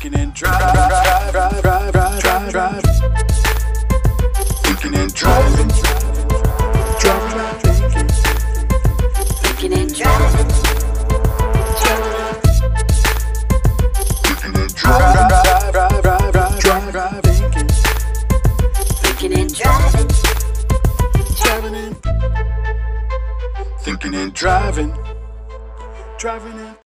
Thinking and drive, drive, drive, drive, drive, drive, drive. Thinking and driving. Driving. Thinking thinking. And driving. Driving driving. Driving in.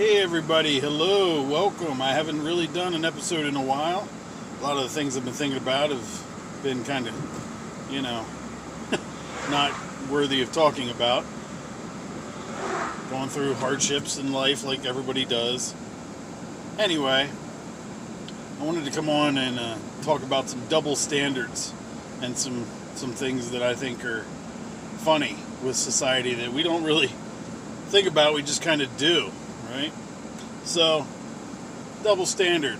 Hey everybody, hello, welcome. I haven't really done an episode in a while. A lot of the things I've been thinking about have been kind of, you know, not worthy of talking about. Going through hardships in life like everybody does. Anyway, I wanted to come on and uh, talk about some double standards and some some things that I think are funny with society that we don't really think about, we just kind of do right? So, double standard.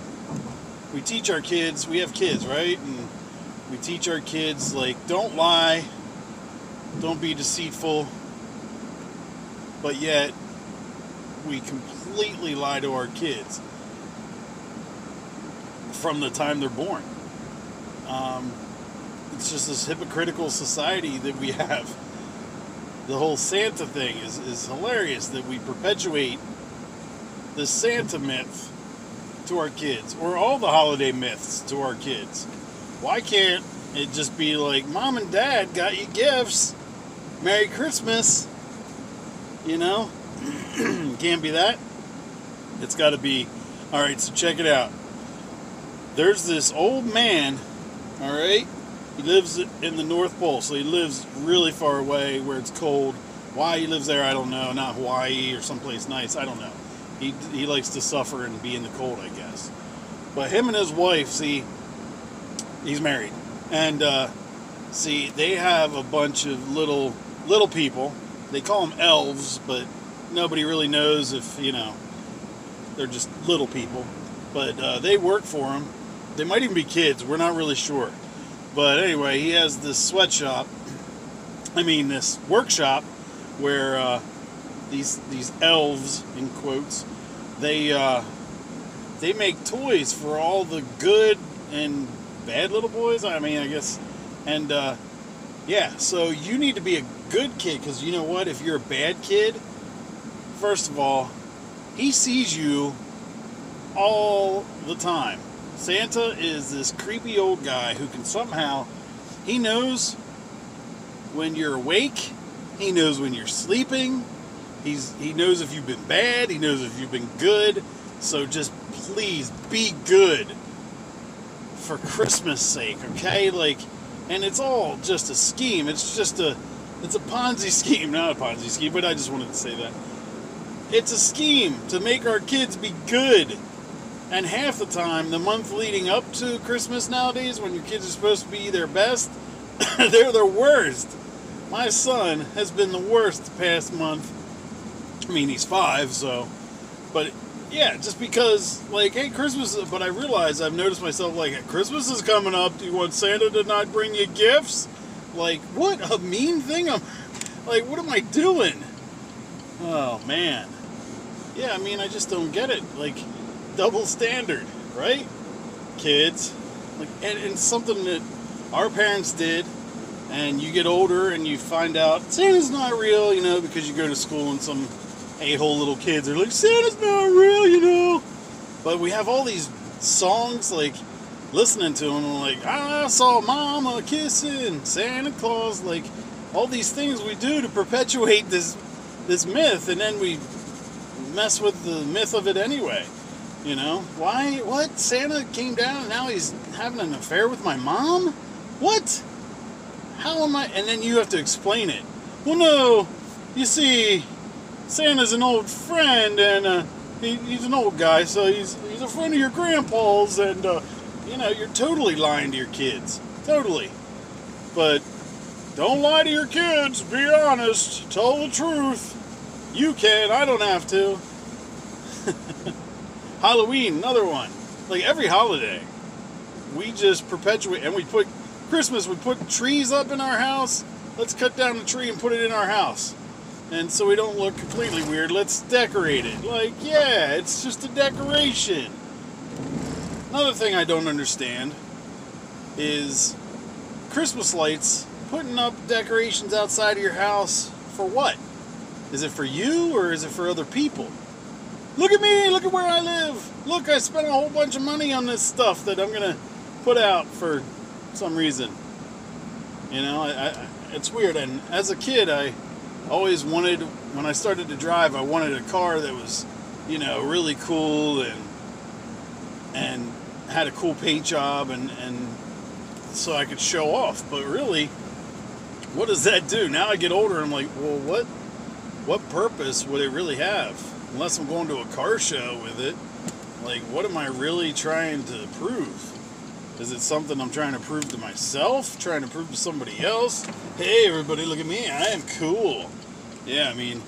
We teach our kids, we have kids, right? And we teach our kids, like, don't lie, don't be deceitful, but yet we completely lie to our kids from the time they're born. Um, it's just this hypocritical society that we have. The whole Santa thing is, is hilarious that we perpetuate the Santa myth to our kids, or all the holiday myths to our kids. Why can't it just be like, Mom and Dad got you gifts? Merry Christmas! You know? can't be that. It's got to be, alright, so check it out. There's this old man, alright? He lives in the North Pole, so he lives really far away where it's cold. Why he lives there, I don't know. Not Hawaii or someplace nice, I don't know. He, he likes to suffer and be in the cold, I guess. But him and his wife, see, he's married, and uh, see, they have a bunch of little little people. They call them elves, but nobody really knows if you know they're just little people. But uh, they work for him. They might even be kids. We're not really sure. But anyway, he has this sweatshop. I mean, this workshop where uh, these these elves in quotes they uh, they make toys for all the good and bad little boys. I mean, I guess, and uh, yeah. So you need to be a good kid because you know what? If you're a bad kid, first of all, he sees you all the time. Santa is this creepy old guy who can somehow he knows when you're awake, he knows when you're sleeping, He's he knows if you've been bad, he knows if you've been good. So just please be good for Christmas sake, okay? Like and it's all just a scheme. It's just a it's a Ponzi scheme, not a Ponzi scheme, but I just wanted to say that. It's a scheme to make our kids be good. And half the time, the month leading up to Christmas nowadays, when your kids are supposed to be their best, they're their worst. My son has been the worst past month I mean, he's five, so. But yeah, just because, like, hey, Christmas. But I realize I've noticed myself, like, Christmas is coming up. Do you want Santa to not bring you gifts? Like, what a mean thing! I'm like, what am I doing? Oh man. Yeah, I mean, I just don't get it. Like, double standard, right? Kids, like, and, and something that our parents did and you get older and you find out Santa's not real, you know, because you go to school and some a-hole little kids are like, Santa's not real, you know. But we have all these songs, like, listening to them, like, I saw Mama kissing Santa Claus, like, all these things we do to perpetuate this this myth, and then we mess with the myth of it anyway. You know, why? What? Santa came down and now he's having an affair with my mom? What? How am I? And then you have to explain it. Well, no, you see, Santa's an old friend, and uh, he, he's an old guy, so he's he's a friend of your grandpa's, and uh, you know you're totally lying to your kids, totally. But don't lie to your kids. Be honest. Tell the truth. You can. I don't have to. Halloween, another one. Like every holiday, we just perpetuate, and we put Christmas. We put trees up in our house. Let's cut down the tree and put it in our house and so we don't look completely weird, let's decorate it. Like, yeah, it's just a decoration. Another thing I don't understand is Christmas lights, putting up decorations outside of your house for what? Is it for you or is it for other people? Look at me, look at where I live. Look, I spent a whole bunch of money on this stuff that I'm going to put out for some reason. You know, I, I, it's weird. And as a kid, I always wanted, when I started to drive, I wanted a car that was, you know, really cool and and had a cool paint job and, and so I could show off. But really, what does that do? Now I get older, I'm like, well, what what purpose would it really have? Unless I'm going to a car show with it, like, what am I really trying to prove? Is it something I'm trying to prove to myself? Trying to prove to somebody else? Hey, everybody, look at me. I am cool. Yeah, I mean,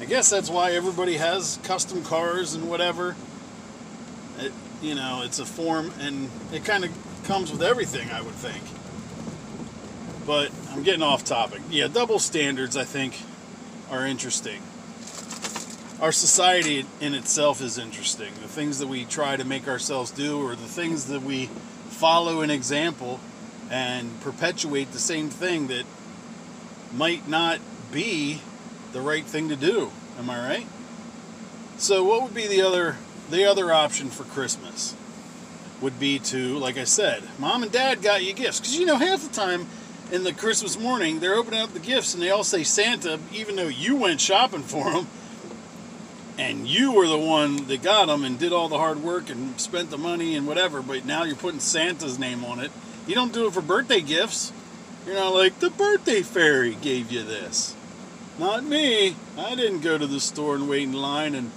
I guess that's why everybody has custom cars and whatever. It, you know, it's a form, and it kind of comes with everything, I would think. But I'm getting off topic. Yeah, double standards, I think, are interesting. Our society in itself is interesting. The things that we try to make ourselves do, or the things that we follow an example and perpetuate the same thing that might not be the right thing to do. Am I right? So, what would be the other the other option for Christmas? Would be to, like I said, mom and dad got you gifts because you know half the time in the Christmas morning they're opening up the gifts and they all say Santa, even though you went shopping for them and you were the one that got them and did all the hard work and spent the money and whatever. But now you're putting Santa's name on it. You don't do it for birthday gifts. You're not like the birthday fairy gave you this. Not me. I didn't go to the store and wait in line and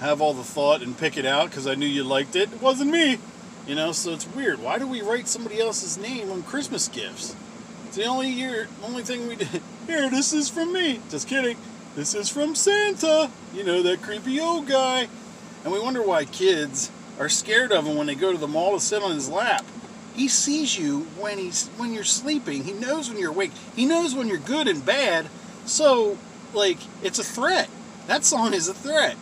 have all the thought and pick it out because I knew you liked it. It wasn't me. You know, so it's weird. Why do we write somebody else's name on Christmas gifts? It's the only year, only thing we did. Here, this is from me. Just kidding. This is from Santa. You know, that creepy old guy. And we wonder why kids are scared of him when they go to the mall to sit on his lap. He sees you when he's when you're sleeping. He knows when you're awake. He knows when you're good and bad. So, like, it's a threat. That song is a threat.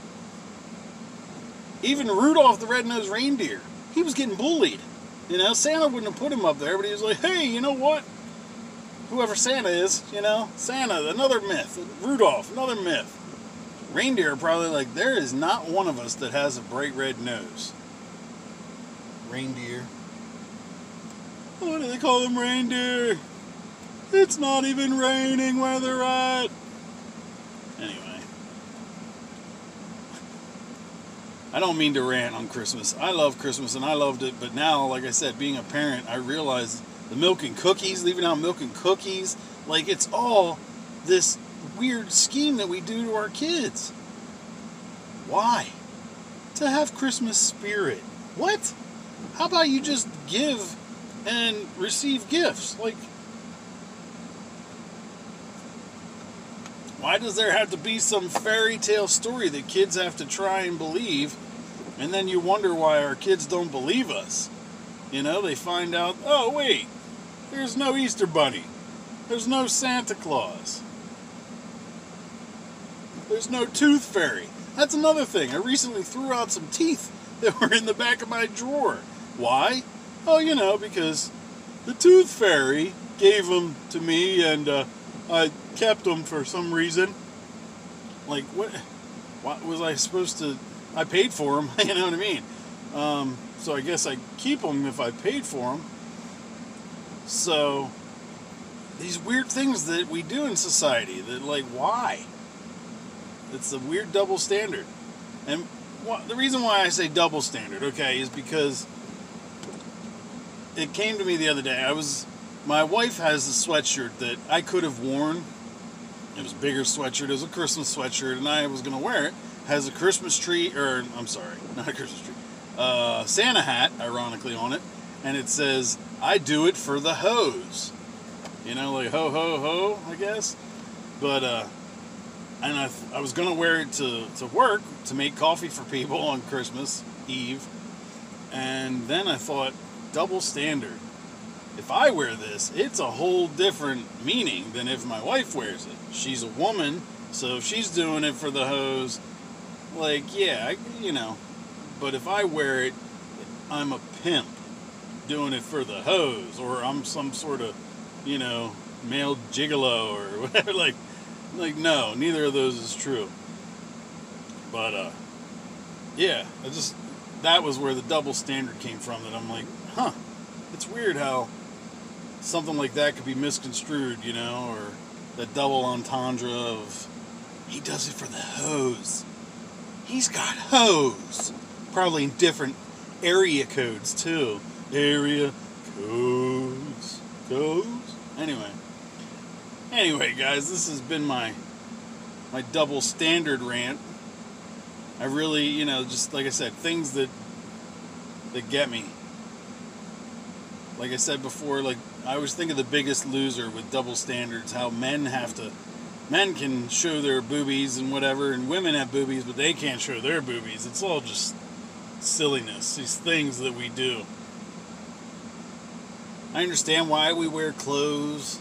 Even Rudolph the Red-Nosed Reindeer, he was getting bullied. You know, Santa wouldn't have put him up there, but he was like, "Hey, you know what? Whoever Santa is, you know, Santa, another myth. Rudolph, another myth. Reindeer are probably like, there is not one of us that has a bright red nose. Reindeer. What do they call them, reindeer? It's not even raining where they're at. Anyway. I don't mean to rant on Christmas. I love Christmas and I loved it, but now, like I said, being a parent, I realize the milk and cookies, leaving out milk and cookies, like it's all this weird scheme that we do to our kids. Why? To have Christmas spirit. What? How about you just give and receive gifts? Like, why does there have to be some fairy tale story that kids have to try and believe? And then you wonder why our kids don't believe us. You know, they find out, oh, wait, there's no Easter Bunny. There's no Santa Claus. There's no Tooth Fairy. That's another thing. I recently threw out some teeth that were in the back of my drawer. Why? Oh, you know, because the Tooth Fairy gave them to me and uh, I kept them for some reason. Like, what? What was I supposed to? I paid for them, you know what I mean? Um, so I guess I keep them if I paid for them. So, these weird things that we do in society that, like, why? It's a weird double standard. And wh- the reason why I say double standard, okay, is because it came to me the other day. I was, my wife has a sweatshirt that I could have worn. It was a bigger sweatshirt. It was a Christmas sweatshirt, and I was going to wear it. Has a Christmas tree, or I'm sorry, not a Christmas tree, uh, Santa hat, ironically, on it, and it says, "I do it for the hose." You know, like ho ho ho, I guess. But uh, and I, I was gonna wear it to, to work to make coffee for people on Christmas Eve, and then I thought, double standard. If I wear this, it's a whole different meaning than if my wife wears it. She's a woman, so if she's doing it for the hose, like yeah, I, you know. But if I wear it, I'm a pimp doing it for the hose or I'm some sort of, you know, male gigolo or whatever. Like, like no, neither of those is true. But uh, yeah, I just that was where the double standard came from. That I'm like, huh, it's weird how something like that could be misconstrued, you know, or that double entendre of he does it for the hose. He's got hose. Probably in different area codes too. Area codes. Codes? Anyway. Anyway, guys, this has been my my double standard rant. I really, you know, just like I said, things that that get me. Like I said before, like I always think of the biggest loser with double standards, how men have to men can show their boobies and whatever, and women have boobies, but they can't show their boobies. It's all just silliness, these things that we do. I understand why we wear clothes,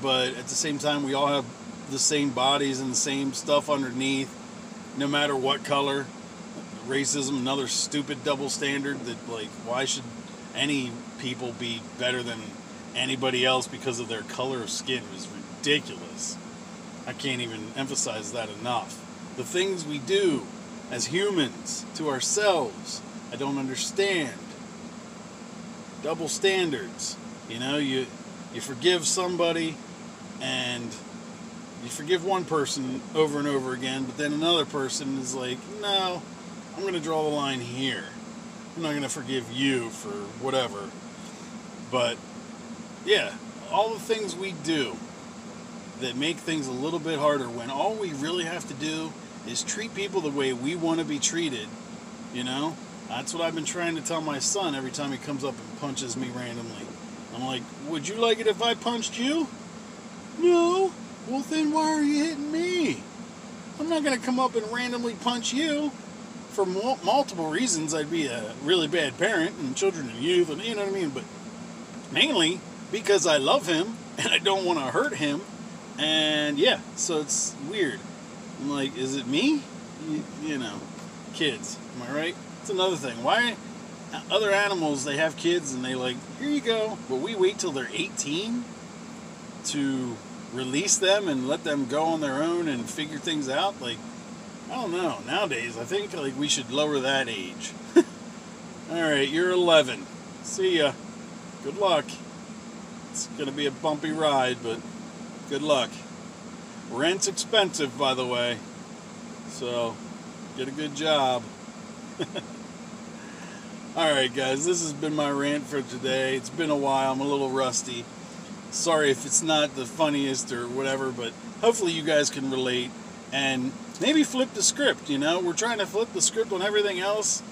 but at the same time, we all have the same bodies and the same stuff underneath, no matter what color. Racism, another stupid double standard that, like, why should any people be better than anybody else because of their color of skin is ridiculous. I can't even emphasize that enough. The things we do as humans to ourselves, I don't understand. Double standards. You know, you you forgive somebody and you forgive one person over and over again, but then another person is like, "No, I'm going to draw the line here. I'm not going to forgive you for whatever." But yeah, all the things we do that make things a little bit harder when all we really have to do is treat people the way we want to be treated. You know, that's what I've been trying to tell my son every time he comes up and punches me randomly. I'm like, would you like it if I punched you? No. Well, then why are you hitting me? I'm not going to come up and randomly punch you. For mul- multiple reasons, I'd be a really bad parent and children and youth, and you know what I mean. But mainly because I love him and I don't want to hurt him. And yeah, so it's weird. I'm like, is it me? You, you know, kids. Am I right? It's another thing. Why other animals they have kids and they like, here you go, but we wait till they're 18 to release them and let them go on their own and figure things out. Like, I don't know. Nowadays, I think like we should lower that age. All right, you're 11. See ya. Good luck. It's gonna be a bumpy ride, but good luck. Rent's expensive, by the way. So, get a good job. Alright, guys, this has been my rant for today. It's been a while. I'm a little rusty. Sorry if it's not the funniest or whatever, but hopefully you guys can relate and maybe flip the script. You know, we're trying to flip the script on everything else,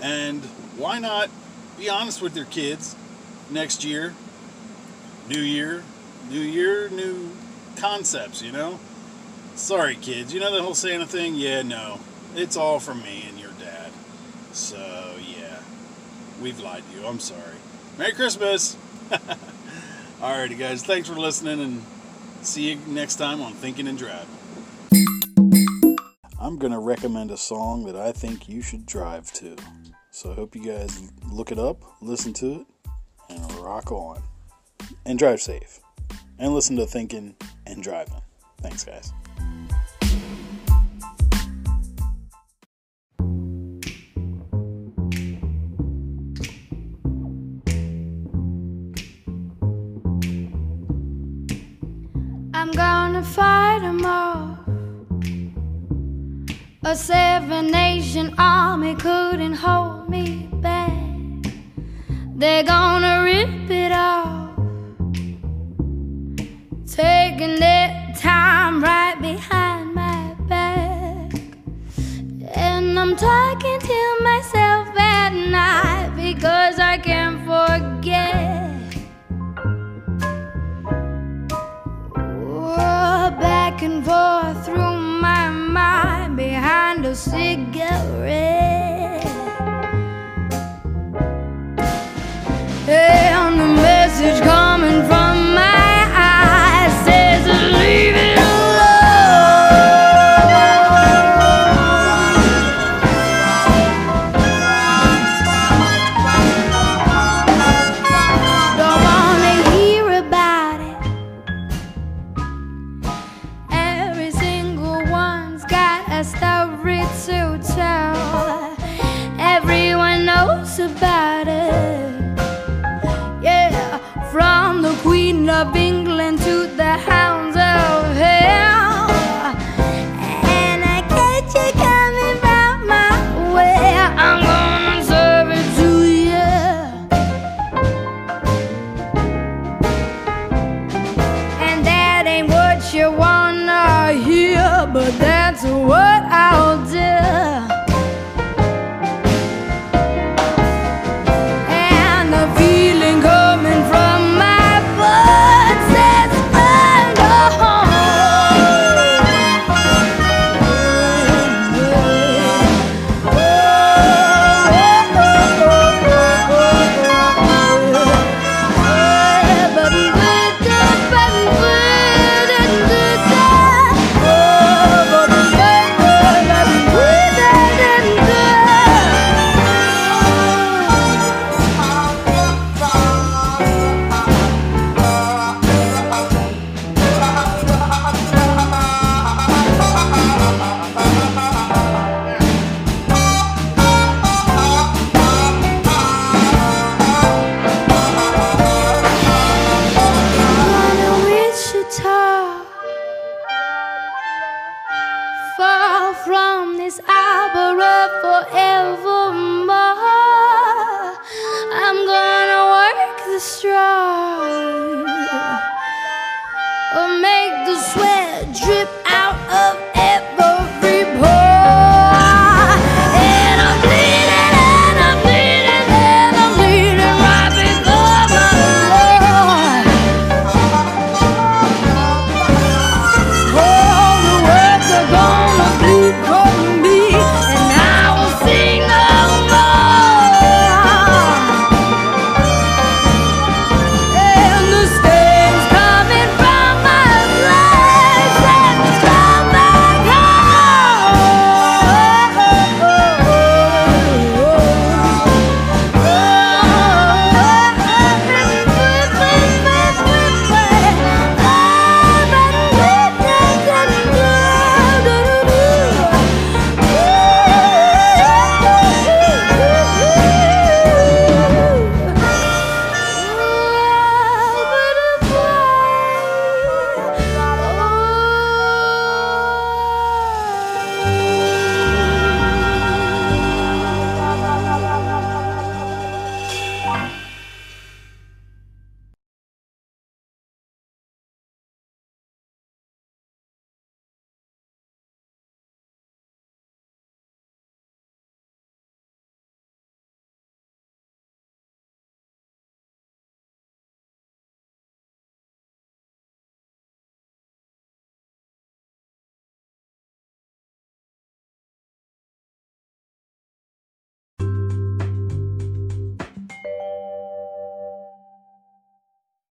and why not be honest with your kids next year? New year, new year, new concepts, you know? Sorry, kids. You know the whole Santa thing? Yeah, no. It's all from me and your dad. So. We've lied to you. I'm sorry. Merry Christmas! Alrighty, guys. Thanks for listening and see you next time on Thinking and Driving. I'm going to recommend a song that I think you should drive to. So I hope you guys look it up, listen to it, and rock on. And drive safe. And listen to Thinking and Driving. Thanks, guys. Fight 'em off. A seven nation army couldn't hold me back. They're gonna rip it off. Taking their time right behind my back. And I'm talking to myself at night because I can't what I drip